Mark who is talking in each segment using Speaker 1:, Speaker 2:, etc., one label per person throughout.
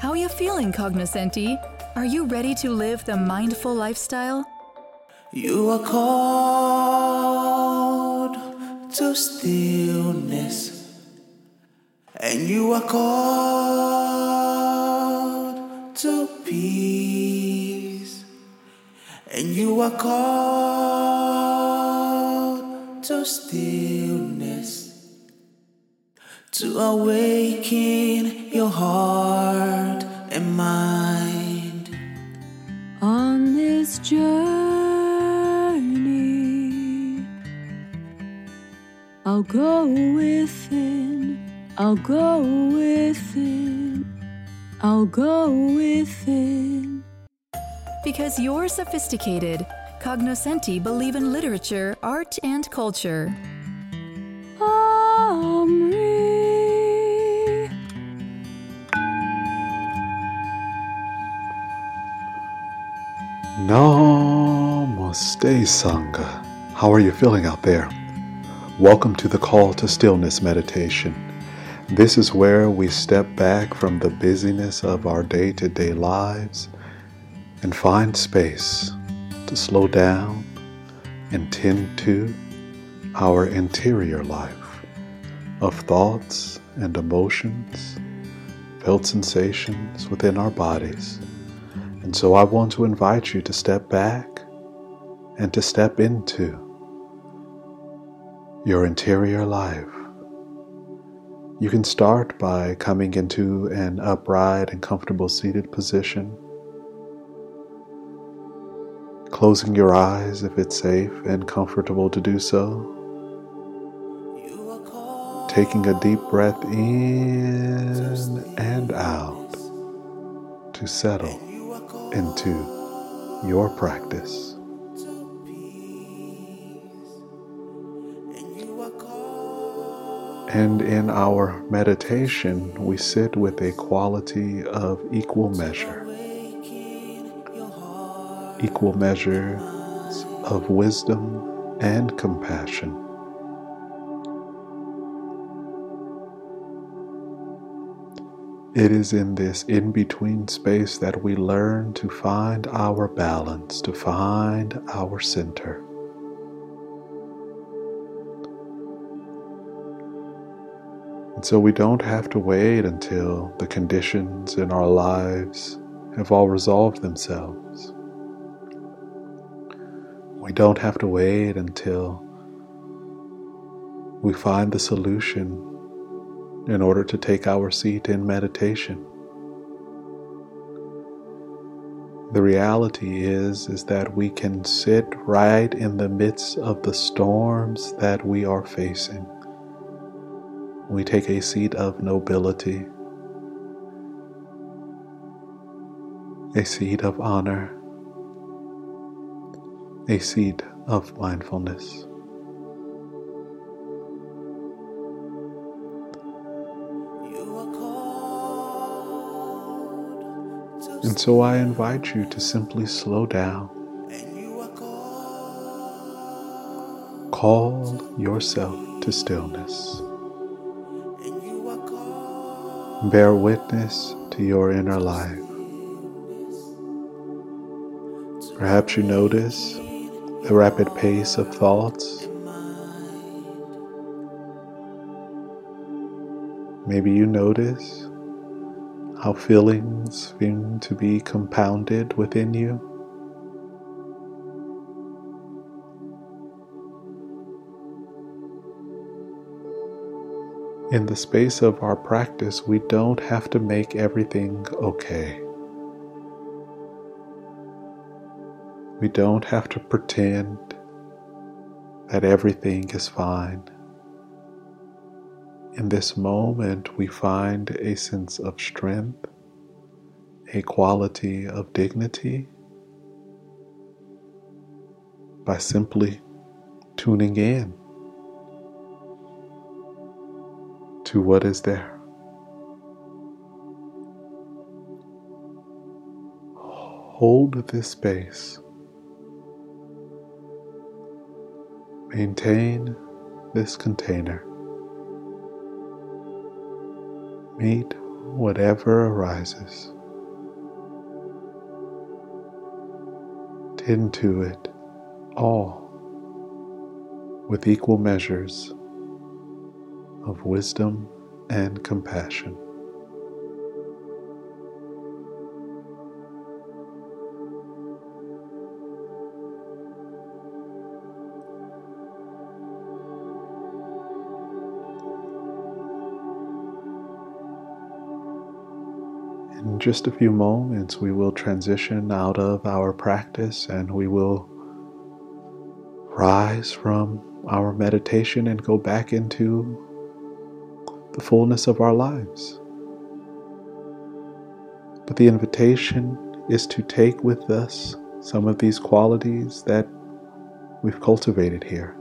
Speaker 1: How are you feeling, Cognoscenti? Are you ready to live the mindful lifestyle?
Speaker 2: You are called to stillness, and you are called to peace, and you are called to stillness to awaken your heart
Speaker 3: go within, I'll go within, I'll go within.
Speaker 1: Because you're sophisticated, Cognoscenti believe in literature, art, and culture.
Speaker 3: Omri.
Speaker 4: Namaste, Sangha. How are you feeling out there? Welcome to the Call to Stillness meditation. This is where we step back from the busyness of our day to day lives and find space to slow down and tend to our interior life of thoughts and emotions, felt sensations within our bodies. And so I want to invite you to step back and to step into your interior life. You can start by coming into an upright and comfortable seated position, closing your eyes if it's safe and comfortable to do so, taking a deep breath in and out to settle into your practice. And in our meditation, we sit with a quality of equal measure, equal measures of wisdom and compassion. It is in this in between space that we learn to find our balance, to find our center. And so we don't have to wait until the conditions in our lives have all resolved themselves. We don't have to wait until we find the solution in order to take our seat in meditation. The reality is is that we can sit right in the midst of the storms that we are facing. We take a seat of nobility, a seat of honor, a seat of mindfulness. And so I invite you to simply slow down. Call yourself to stillness. Bear witness to your inner life. Perhaps you notice the rapid pace of thoughts. Maybe you notice how feelings seem to be compounded within you. In the space of our practice, we don't have to make everything okay. We don't have to pretend that everything is fine. In this moment, we find a sense of strength, a quality of dignity by simply tuning in to what is there. Hold this space. Maintain this container. Meet whatever arises. Tend to it all with equal measures of wisdom and compassion. In just a few moments, we will transition out of our practice and we will rise from our meditation and go back into the fullness of our lives. But the invitation is to take with us some of these qualities that we've cultivated here.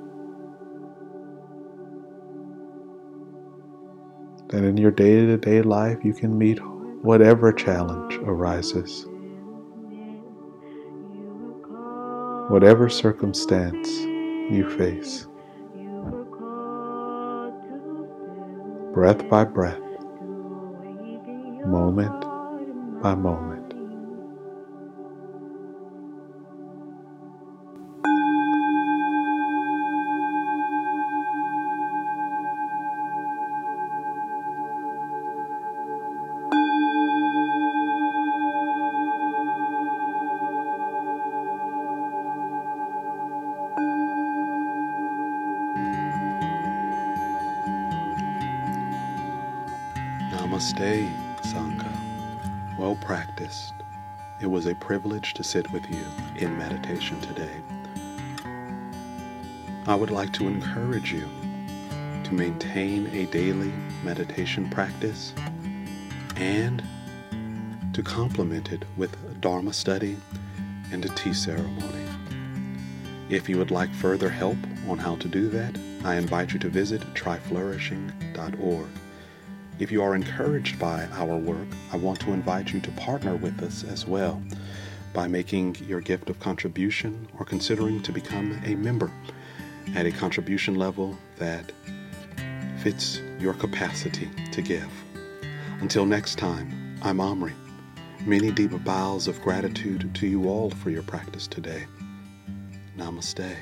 Speaker 4: That in your day to day life, you can meet whatever challenge arises, whatever circumstance you face, breath by breath, moment by moment. Namaste, Sangha. Well practiced. It was a privilege to sit with you in meditation today. I would like to encourage you to maintain a daily meditation practice and to complement it with Dharma study and a tea ceremony. If you would like further help on how to do that, I invite you to visit tryflourishing.org. If you are encouraged by our work, I want to invite you to partner with us as well by making your gift of contribution or considering to become a member at a contribution level that fits your capacity to give. Until next time, I'm Omri. Many deep bows of gratitude to you all for your practice today. Namaste.